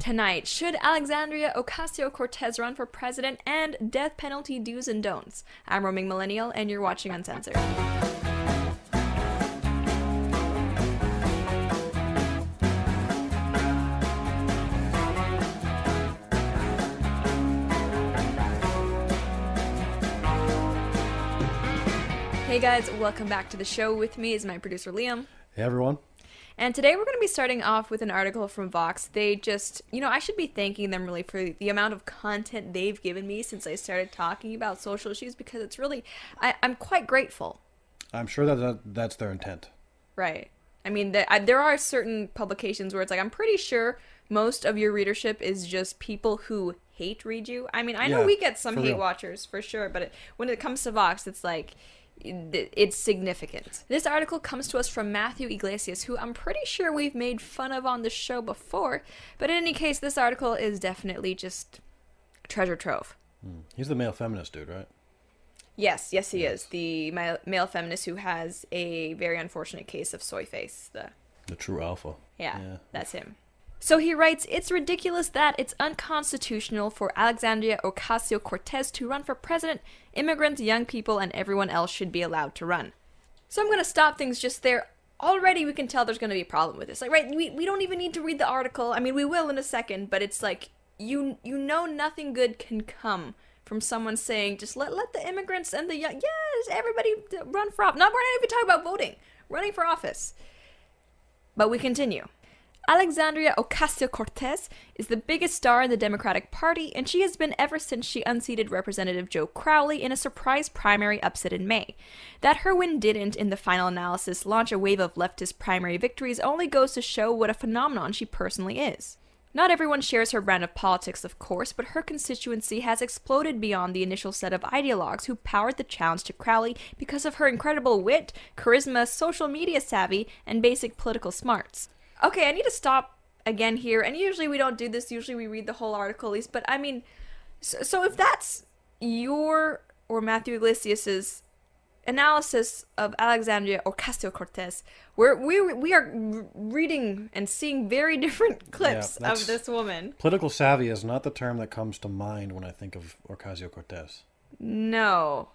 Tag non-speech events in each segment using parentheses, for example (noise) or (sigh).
Tonight, should Alexandria Ocasio Cortez run for president and death penalty do's and don'ts? I'm Roaming Millennial, and you're watching Uncensored. Hey guys, welcome back to the show. With me is my producer Liam. Hey everyone. And today we're going to be starting off with an article from Vox. They just, you know, I should be thanking them really for the amount of content they've given me since I started talking about social issues because it's really, I, I'm quite grateful. I'm sure that, that that's their intent. Right. I mean, the, I, there are certain publications where it's like, I'm pretty sure most of your readership is just people who hate read you. I mean, I know Yeah, we get some hate real. watchers for sure, but it, when it comes to Vox, it's like it's significant. This article comes to us from Matthew Yglesias, who I'm pretty sure we've made fun of on the show before. But in any case, this article is definitely just treasure trove. Hmm. He's the male feminist dude, right? Yes, yes, he is the male, male feminist who has a very unfortunate case of soy face. The The true alpha. yeah, Yeah. that's him. So he writes, It's ridiculous that it's unconstitutional for Alexandria Ocasio Cortez to run for president. Immigrants, young people, and everyone else should be allowed to run. So I'm going to stop things just there. Already we can tell there's going to be a problem with this. Like, right, we, we don't even need to read the article. I mean, we will in a second, but it's like, you you know nothing good can come from someone saying, just let, let the immigrants and the young, yes, everybody run for office. Not, we're not even talking about voting, running for office. But we continue. Alexandria Ocasio Cortez is the biggest star in the Democratic Party, and she has been ever since she unseated Representative Joe Crowley in a surprise primary upset in May. That her win didn't, in the final analysis, launch a wave of leftist primary victories only goes to show what a phenomenon she personally is. Not everyone shares her brand of politics, of course, but her constituency has exploded beyond the initial set of ideologues who powered the challenge to Crowley because of her incredible wit, charisma, social media savvy, and basic political smarts. Okay, I need to stop again here, and usually we don't do this, usually we read the whole article at least, but I mean, so, so if that's your or Matthew Yglesias's analysis of Alexandria Or Ocasio Cortez, we're, we we are reading and seeing very (laughs) different clips that's- of this woman. Political savvy is not the term that comes to mind when I think of Ocasio Cortez. No.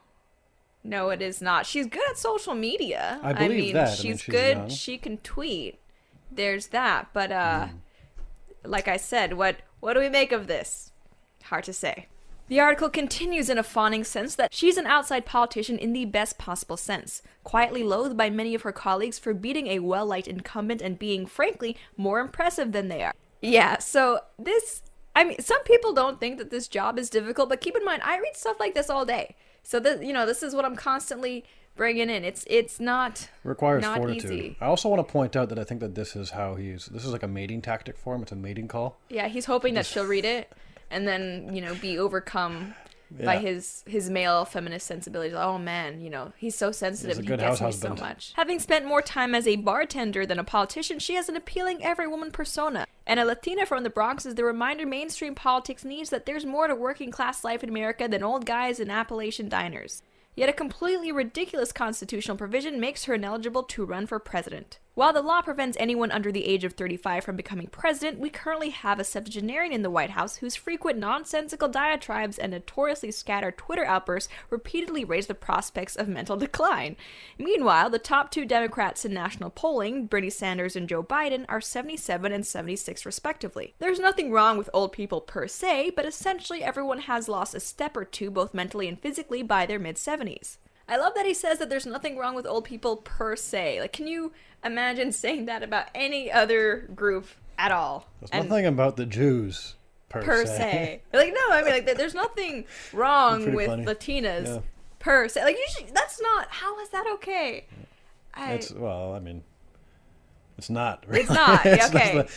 No, it is not. She's good at social media. I believe mean, that. I She's, mean, she's good. young. She can tweet. There's that. But uh Hmm. like I said, what what do we make of this? Hard to say. The article continues in a fawning sense that she's an outside politician in the best possible sense, quietly loathed by many of her colleagues for beating a well liked incumbent and being, frankly, more impressive than they are. Yeah, so this, I mean, some people don't think that this job is difficult, but keep in mind, I read stuff like this all day. So, this, you know, this is what I'm constantly bringing in. It's it's not Requires not fortitude. easy. I also want to point out that I think that this is how he's. This is like a mating tactic for him. It's a mating call. Yeah, he's hoping that she'll read it (laughs) and then, you know, be overcome by his his male feminist sensibilities. Oh man, you know, he's so sensitive He's he gets me so much. Having spent more time as a bartender than a politician, she has an appealing every woman persona. And a Latina from the Bronx is the reminder mainstream politics needs that there's more to working class life in America than old guys in Appalachian diners. Yet a completely ridiculous constitutional provision makes her ineligible to run for president. While the law prevents anyone under the age of 35 from becoming president, we currently have a septuagenarian in the White House whose frequent nonsensical diatribes and notoriously scattered Twitter outbursts repeatedly raise the prospects of mental (laughs) decline. Meanwhile, the top two Democrats in national polling, Bernie Sanders and Joe Biden, are 77 and 76 respectively. There's nothing wrong with old people per se, but essentially everyone has lost a step or two both mentally and physically by their mid 70s. I love that he says that there's nothing wrong with old people per se. Like, can you imagine (laughs) saying that about any other group at all? There's And nothing about the Jews per, per se. se. Like, no, I mean, like, there's nothing (laughs) wrong with funny. Latinas Yeah. per se. Like, usually, that's not. How is that okay? I, It's well, I mean, it's not. Really. It's not, (laughs) not okay. the-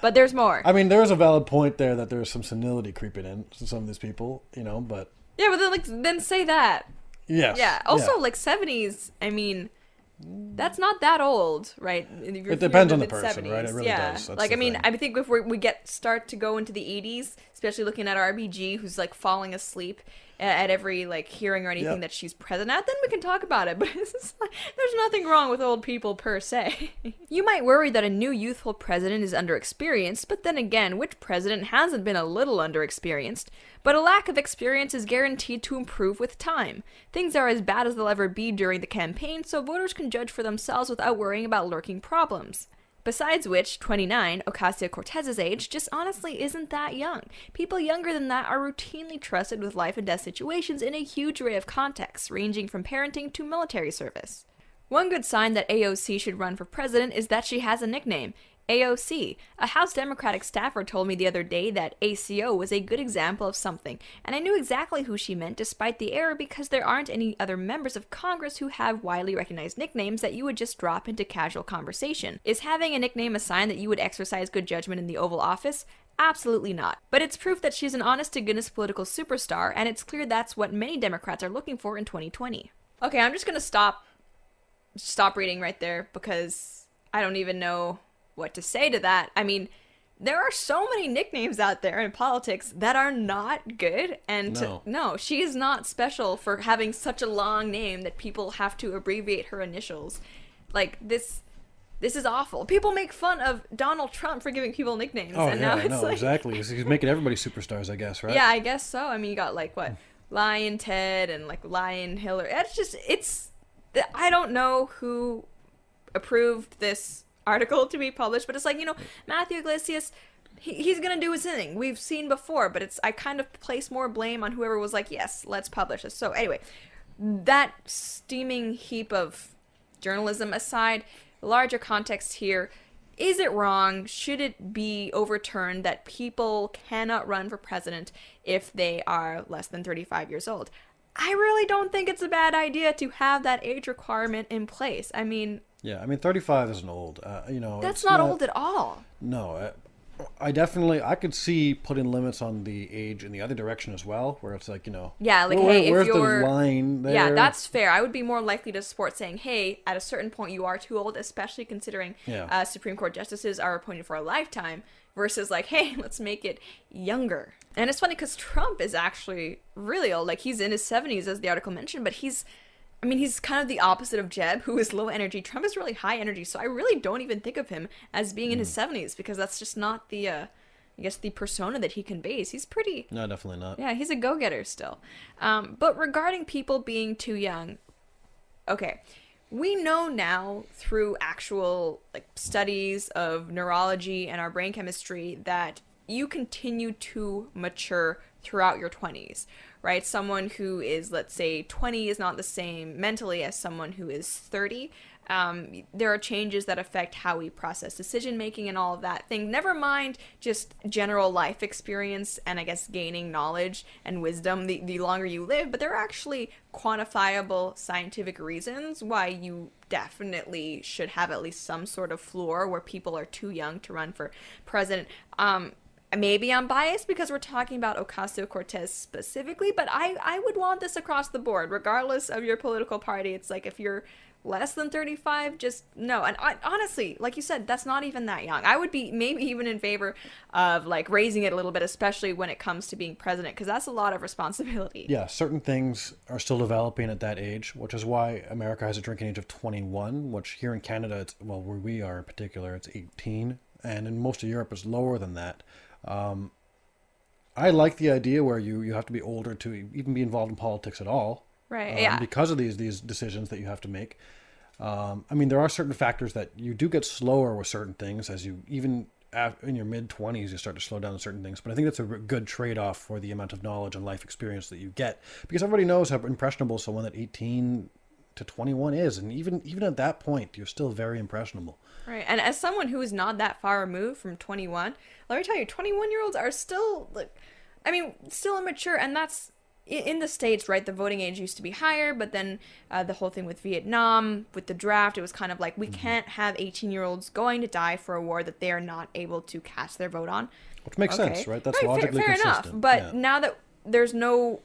but there's more. I mean, there's a valid point there that there's some senility creeping in to some of these people, you know. But yeah, but then, like, then say that. Yes, Yeah. Also, like 70s. I mean, that's not that old, right? It depends on the person, right? It mid-70s. really yeah. does. That's like, I mean, thing. I think if we we get start to go into the 80s, especially looking at RBG, who's like falling asleep, at every like hearing or anything Yeah. that she's present at, then we can talk about it. (laughs) But it's like, there's nothing wrong with old people per se. (laughs) you might worry that a new youthful president is underexperienced, but then again, which president hasn't been a little underexperienced? But a lack of experience is guaranteed to improve with time. Things are as bad as they'll ever be during the campaign, so voters can judge for themselves without worrying about lurking problems. Besides which, 29, Ocasio Cortez's age, just honestly isn't that young. People younger than that are routinely trusted with life and death situations in a huge array of contexts, ranging from parenting to military service. One good sign that AOC should run for president is that she has a nickname. AOC. A House Democratic staffer told me the other day that ACO was a good example of something, and I knew exactly who she meant despite the error because there aren't any other members of Congress who have widely recognized nicknames that you would just drop into casual conversation. Is having a nickname a sign that you would exercise good judgment in the Oval Office? Absolutely not. But it's proof that she's an honest to goodness political superstar, and it's clear that's what many Democrats are looking for in 2020. Okay, I'm just gonna stop stop reading right there because I don't even know what to say to that. I mean, there are so many nicknames out there in politics that are not good and to- No. no, she is not special for having such a long name that people have to abbreviate her initials. Like this this is awful. People make fun of Donald Trump for giving people nicknames Oh and yeah, now it's no, like exactly. (laughs) He's, he's making everybody superstars, I guess, right? yeah, I guess so. I mean, you got like what Lyin' Ted and like Lyin' Hillary. It's just it's. I don't know who approved this article to be published, but it's like you know Matthew Yglesias. He, he's gonna do his thing. We've seen before, but it's I kind of place more blame on whoever was like, yes, let's publish this. So anyway, that steaming heap of journalism aside, larger context here is it wrong? Should it be overturned that people cannot run for president if they are less than 35 years old? I really don't think it's a bad idea to have that age requirement in place. I mean, Yeah, I mean, 35 isn't old. Uh, you know, that's it's not, old at all. No, uh, I definitely I could see putting limits on the age in the other direction as well, where it's like you know, Yeah, like, where- hey, if where's you're- the line there? Yeah, that's fair. I would be more likely to support saying, hey, at a certain point you are too old, especially considering Yeah. uh, Supreme Court justices are appointed for a lifetime, versus like, (laughs) hey, let's make it younger. And it's funny because Trump is actually really old. Like, he's in his 70s, as the article mentioned, but he's. I mean, he's kind of the opposite of Jeb, who is low energy. Trump is really high energy, so I really don't even think of him as being in his 70s because that's just not the, uh, I guess, the persona that he conveys. He's pretty, no, definitely not. yeah, he's a go getter still. Um, but regarding people being too young, okay, we know now through actual like studies of neurology and our brain chemistry that you continue to mature throughout your 20s right? Someone who is let's say 20 is not the same mentally as someone who is 30 um, there are changes that affect how we process decision making and all of that thing. Never mind just general life experience and i guess gaining knowledge and wisdom the, the longer you live but there are actually quantifiable scientific reasons why you definitely should have at least some sort of floor where people are too young to run for president. Um, maybe I'm biased because we're talking about Ocasio Cortez specifically, but I, I would want this across the board, regardless of your political party. It's like if you're less than 35, just no. And I, honestly, like you said, that's not even that young. I would be maybe even in favor of like raising it a little bit, especially when it comes to being president, because that's a lot of responsibility. (laughs) Yeah, certain things are still developing at that age, which is why America has a drinking age of 21, which here in Canada, it's well, where we are in particular, it's 18, and in most of Europe, it's lower than that. Um, I like the idea where you, you have to be older to even be involved in politics at all. Right, um, yeah. Because of these these decisions that you have to make. Um, I mean, there are certain factors that you do get slower with certain things as you even in your mid twenties you start to slow down on certain things. But I think that's a good trade off for the amount of knowledge and life experience that you get because everybody knows how impressionable someone at eighteen to twenty one is, and even even at that point, you're still very impressionable. Right. And as someone who is not that far removed from 21, let me tell you, 21 year olds are still, like, I mean, still immature. And that's in the States, right? The voting age used to be higher, but then uh, the whole thing with Vietnam, with the draft, it was kind of like we can't have 18 year olds going to die for a war that they are not able to cast their vote on. Which makes sense, right? That's fair- logically fair, consistent. enough. But Yeah. now that there's no,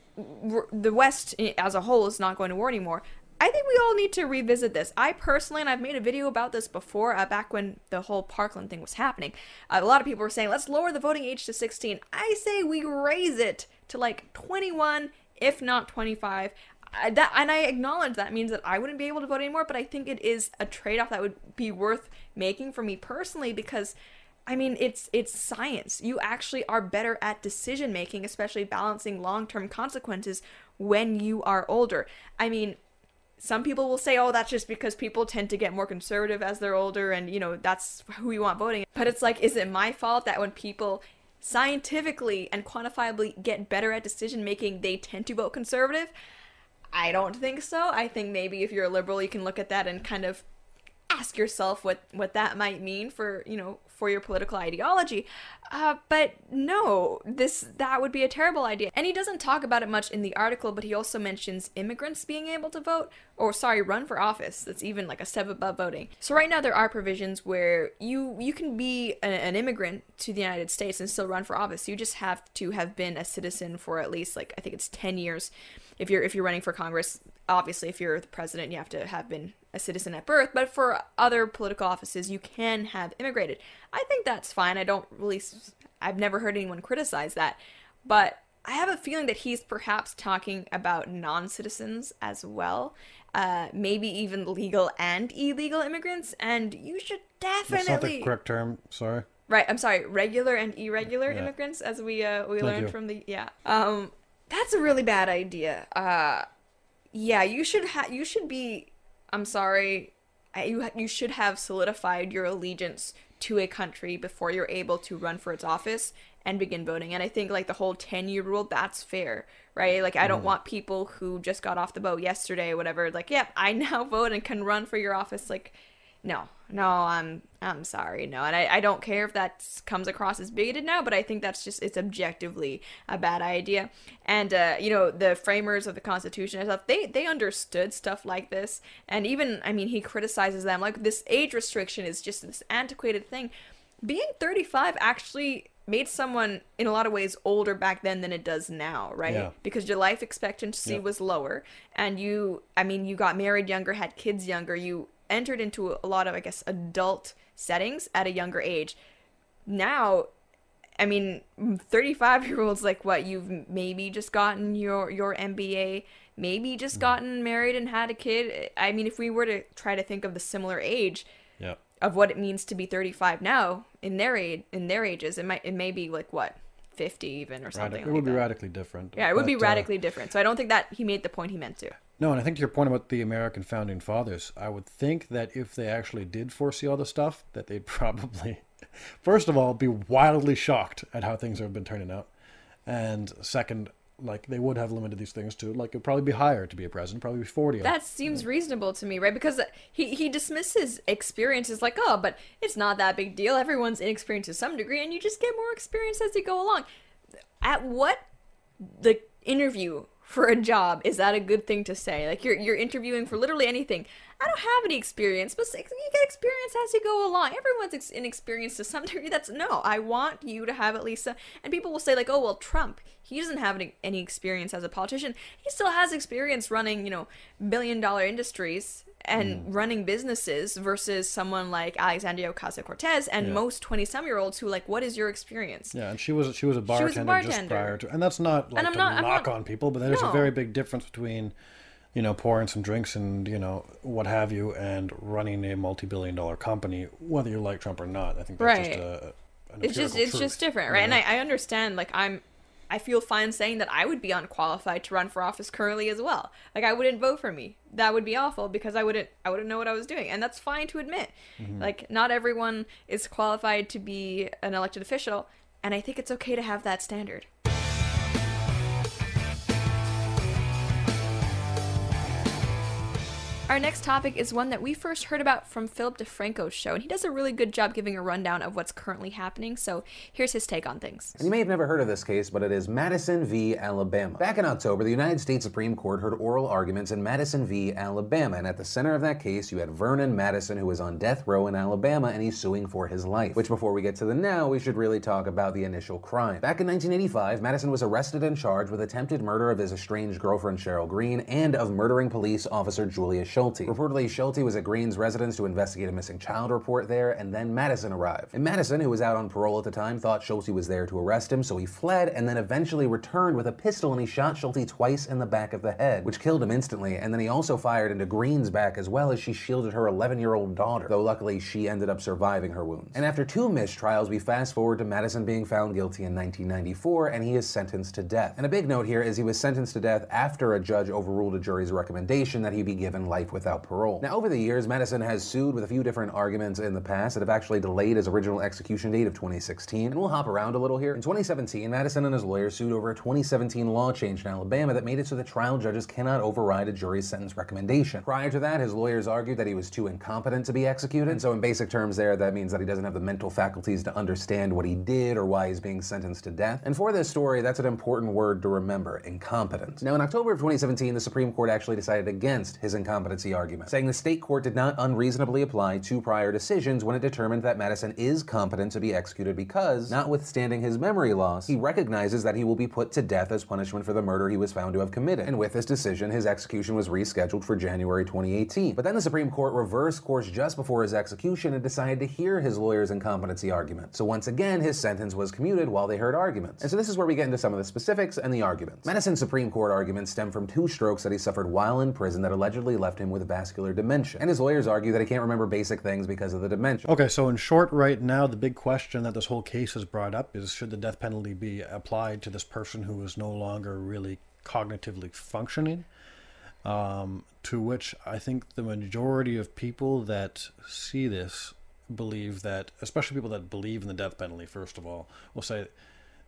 the West as a whole is not going to war anymore. I think we all need to revisit this. I personally, and I've made a video about this before, uh, back when the whole Parkland thing was happening. Uh, a lot of people were saying, let's lower the voting age to 16. I say we raise it to like 21 if not 25. I, that and I acknowledge that means that I wouldn't be able to vote anymore, but I think it is a trade-off that would be worth making for me personally because I mean, it's it's science. You actually are better at decision making, especially balancing long-term consequences when you are older. I mean, some people will say, "Oh, that's just because people tend to get more conservative as they're older and, you know, that's who we want voting." But it's like, is it my fault that when people scientifically and quantifiably get better at decision making, they tend to vote conservative? I don't think so. I think maybe if you're a liberal, you can look at that and kind of ask yourself what what that might mean for you know for your political ideology. Uh, but no, this that would be a terrible idea. And he doesn't talk about it much in the article, but he also mentions immigrants being able to vote, or sorry, run for office. That's even like a step above voting. So right now there are provisions where you you can be a, an immigrant to the United States and still run for office. You just have to have been a citizen for at least like I think it's ten years. If you're if you're running for Congress, obviously if you're the president, you have to have been a citizen at birth, but for other political offices, you can have immigrated. I think that's fine. I don't really, I've never heard anyone criticize that, but I have a feeling that he's perhaps talking about non citizens as well. Uh, maybe even legal and illegal immigrants, and you should definitely. That's not the correct term. Sorry. Right. I'm sorry. Regular and irregular yeah. immigrants, as we uh, we Thank learned you. from the yeah. Um, that's a really bad idea. Uh, yeah, you should have. You should be I'm sorry, you you should have solidified your allegiance to a country before you're able to run for its office and begin voting. And I think like the whole 10 year rule, that's fair, right? Like I don't mm. want people who just got off the boat yesterday, whatever, like, yeah, I (laughs) now vote and can run for your office. Like, no, no, I'm I'm sorry, no, and I, I don't care if that comes across as bigoted now, but I think that's just it's objectively a bad idea. And uh, you know, the framers of the Constitution and stuff, they they understood stuff like this, and even I mean, he criticizes them like this age restriction is just this antiquated thing. Being 35 actually made someone in a lot of ways older back then than it does now, right? Yeah. Because your life expectancy yeah. was lower and you I mean you got married younger, had kids younger, you entered into a lot of, I guess, adult settings at a younger age. Now, I mean, 35 year olds like what you've maybe just gotten your your MBA, maybe just mm. gotten married and had a kid. I mean, if we were to try to think of the similar age yeah. of what it means to be 35 now in their age in their ages, it might it may be like what 50 even or something. Radic- it would be radically different. Yeah, it would be uh, radically uh, different. So I don't think that he made the point he meant to. No, and I think to your point about the American founding fathers, I would think that if they actually did foresee all the stuff, that they'd (laughs) probably, first of all, be wildly shocked at how things have been turning out, and second, like they would have limited these things to like it'd probably be higher to be a president, probably be forty. That seems reasonable to me, right? Because he he dismisses experiences like, oh, but it's not that big deal. Everyone's inexperienced to some degree, and you just get more experience as you go along. At what the interview for a job is that a good thing to say like you're you're interviewing for literally anything i don't have any experience but you get experience as you go along everyone's ex- inexperienced to some (laughs) degree that's no i want you to have at least a, and people will say like oh well trump he doesn't have any, any experience as a politician he still has experience running you know billion dollar industries and mm. running businesses versus someone like Alexandria Ocasio Cortez and yeah. most twenty some year olds who like, what is your experience? Yeah, and she was she was a bartender, was a bartender. just prior to, and that's not like to not, knock not, on people, but there's no. a very big difference between you know pouring some drinks and you know what have you and running a multi billion dollar company, whether you like Trump or not. I think that's right. just a, it's just it's truth, just different, right? You know? And I, I understand like I'm I feel fine saying that I would be unqualified to run for office currently as well. Like I wouldn't vote for me. That would be awful because I wouldn't I wouldn't know what I was doing. And that's fine to admit. Mm-hmm. Like not everyone is qualified to be an elected official, and I think it's okay to have that standard. Our next topic is one that we first heard about from Philip DeFranco's show, and he does a really good job giving a rundown of what's currently happening. So here's his take on things. And you may have never heard of this case, but it is Madison v. Alabama. Back in October, the United States Supreme Court heard oral arguments in Madison v. Alabama, and at the center of that case, you had Vernon Madison, who is on death row in Alabama, and he's suing for his life. Which, before we get to the now, we should really talk about the initial crime. Back in 1985, Madison was arrested and charged with attempted murder of his estranged girlfriend Cheryl Green and of murdering police officer Julius Schulte. Reportedly, Schulte was at Green's residence to investigate a missing child report there, and then Madison arrived. And Madison, who was out on parole at the time, thought Schulte was there to arrest him, so he fled and then eventually returned with a pistol and he shot Schulte twice in the back of the head, which killed him instantly. And then he also fired into Green's back as well as she shielded her 11 year old daughter, though luckily she ended up surviving her wounds. And after two mistrials, we fast forward to Madison being found guilty in 1994 and he is sentenced to death. And a big note here is he was sentenced to death after a judge overruled a jury's recommendation that he be given life without parole. Now, over the years, Madison has sued with a few different arguments in the past that have actually delayed his original execution date of 2016. And we'll hop around a little here. In 2017, Madison and his lawyer sued over a 2017 law change in Alabama that made it so that trial judges cannot override a jury's sentence recommendation. Prior to that, his lawyers argued that he was too incompetent to be executed. And so, in basic terms, there, that means that he doesn't have the mental faculties to understand what he did or why he's being sentenced to death. And for this story, that's an important word to remember incompetent. Now, in October of 2017, the Supreme Court actually decided against his argument, saying the state court did not unreasonably apply two prior decisions when it determined that Madison is competent to be executed because, notwithstanding his memory loss, he recognizes that he will be put to death as punishment for the murder he was found to have committed. And with this decision, his execution was rescheduled for January 2018. But then the Supreme Court reversed course just before his execution and decided to hear his lawyer's incompetency argument. So once again, his sentence was commuted while they heard arguments. And so this is where we get into some of the specifics and the arguments. Madison's Supreme Court arguments stem from two strokes that he suffered while in prison that allegedly left him with vascular dementia. And his lawyers argue that he can't remember basic things because of the dementia. Okay, so in short, right now, the big question that this whole case has brought up is should the death penalty be applied to this person who is no longer really cognitively functioning? Um, to which I think the majority of people that see this believe that, especially people that believe in the death penalty, first of all, will say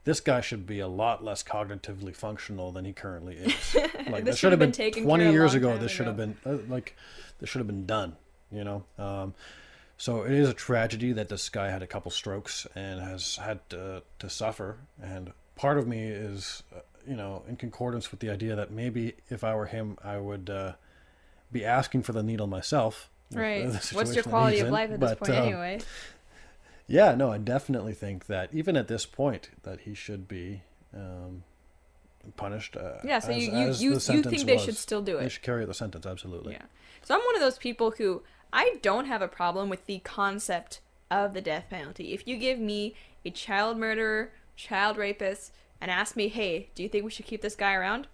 this guy should be a lot less cognitively functional than he currently is. (laughs) Like This should have been taken twenty care of a years ago. This should have been uh, like this should have been done. You know. Um, so it is a tragedy that this guy had a couple strokes and has had to, to suffer. And part of me is, uh, you know, in concordance with the idea that maybe if I were him, I would uh, be asking for the needle myself. uh, Right. (laughs) What's your quality of life at this But, point, um, anyway? Yeah, no, I definitely think that even at this point, that he should be um, punished. Uh, Yeah, so as- you, you, as you, the you think they was. should still do it? They should carry out the sentence, absolutely. Yeah. So I'm one of those people who I don't have a problem with the concept of the death penalty. If you give me a child murderer, child rapist, and ask me, hey, do you think we should keep this guy around?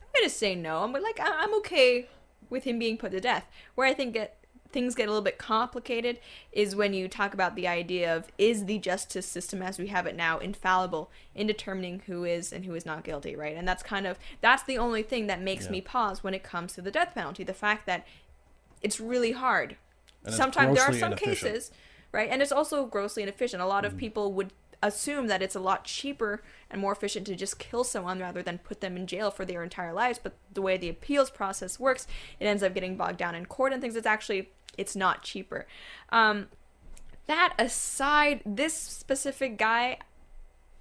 I'm gonna say no. I'm like, I- I'm okay with him being put to death. Where I think that things get a little bit complicated is when you talk about the idea of is the justice system as we have it now infallible in determining who is and who is not guilty, right? And that's kind of that's the only thing that makes Yeah. me pause when it comes to the death penalty. The fact that it's really hard. And Sometimes there are some inefficient. Mm-hmm. cases, right? And it's also grossly inefficient. A lot of people would assume that it's a lot cheaper and more efficient to just kill someone rather than put them in jail for their entire lives. But the way the appeals process works, it ends up getting bogged down in court and things. It's actually it's not cheaper. Um, that aside, this specific guy,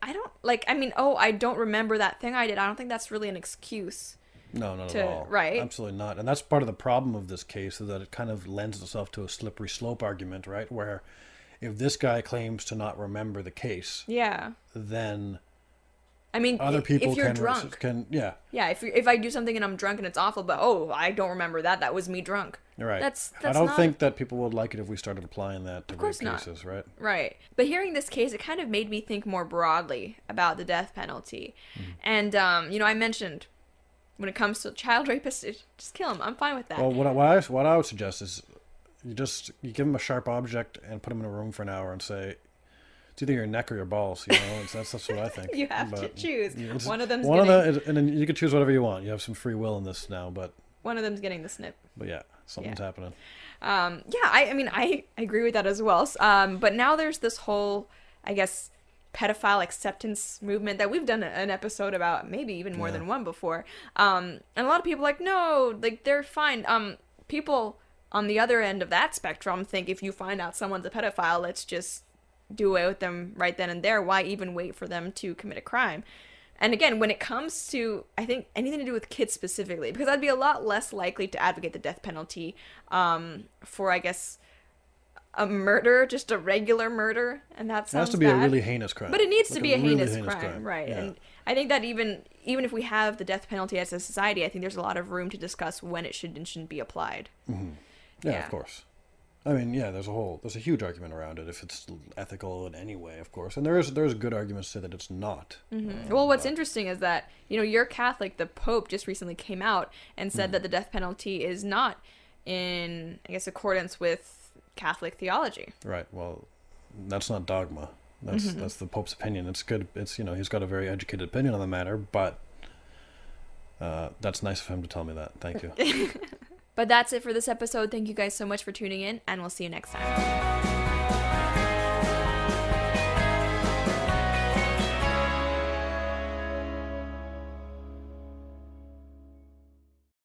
I don't like. I mean, oh, I don't remember that thing I did. I don't think that's really an excuse. No, not to- at all. right? Absolutely not. And that's part of the problem of this case is that it kind of lends itself to a slippery slope argument, right? Where if this guy claims to not remember the case, Yeah. then I mean, other people if you're can drunk, can yeah, Yeah, if you if I do something and I'm drunk and it's awful, but oh, I don't remember that. That was me drunk. right. That's I don't not, think that people would like it if we started applying that to rape course cases, right? right. But hearing this case, it kind of made me think more broadly about the death penalty. Mm-hmm. And um, you know, I mentioned when it comes to child (laughs) rapists, it- just kill them. I'm fine with that. Well, what I, what I what I would suggest is you just you give him a sharp object and put him in a room for an hour and say it's either your neck or your balls. You know, that's that's what I (laughs) think. You have to choose. yeah, One of them. one getting- of the, and then you can choose whatever you want. You have some free will in this now, but One of them's getting the snip. but yeah, something's Yeah. happening. Um, yeah, I, I mean, I I agree with that as well. Um, but now there's this whole, I guess, pedophile acceptance movement that we've done an episode about, maybe even more Yeah. than one before. Um, and a lot of people are like, no, like they're fine. Um, people on the other end of that spectrum think if you find out someone's a pedophile, let's just do away with them right then and there. Why even wait for them to commit a crime? And again, when it comes to, I think, anything to do with kids specifically, because I'd be a lot less likely to advocate the death penalty um, for, I guess, a murder, just a regular murder, and that It sounds has to be bad. a really heinous crime. But it needs Like to be a, really heinous, crime, right? Yeah. And I think that even even if we have the death penalty as a society, I think there's a lot of room to discuss when it should and shouldn't be applied. yeah, yeah. of course. I mean, yeah, there's a whole there's a huge argument around it if it's ethical in any way, of course. And there is there's good arguments to say that it's not. Mm-hmm. Well, what's interesting is that you know you're Catholic. The Pope just recently came out and said that the death penalty is not in, I guess, accordance with Catholic theology. Right. Well, that's not dogma. That's Mm-hmm. that's the Pope's opinion. It's good. It's you know he's got a very educated opinion on the matter, but uh, that's nice of him to tell me that. Thank you. (laughs) But that's it for this episode. Thank you guys so much for tuning in, and we'll see you next time.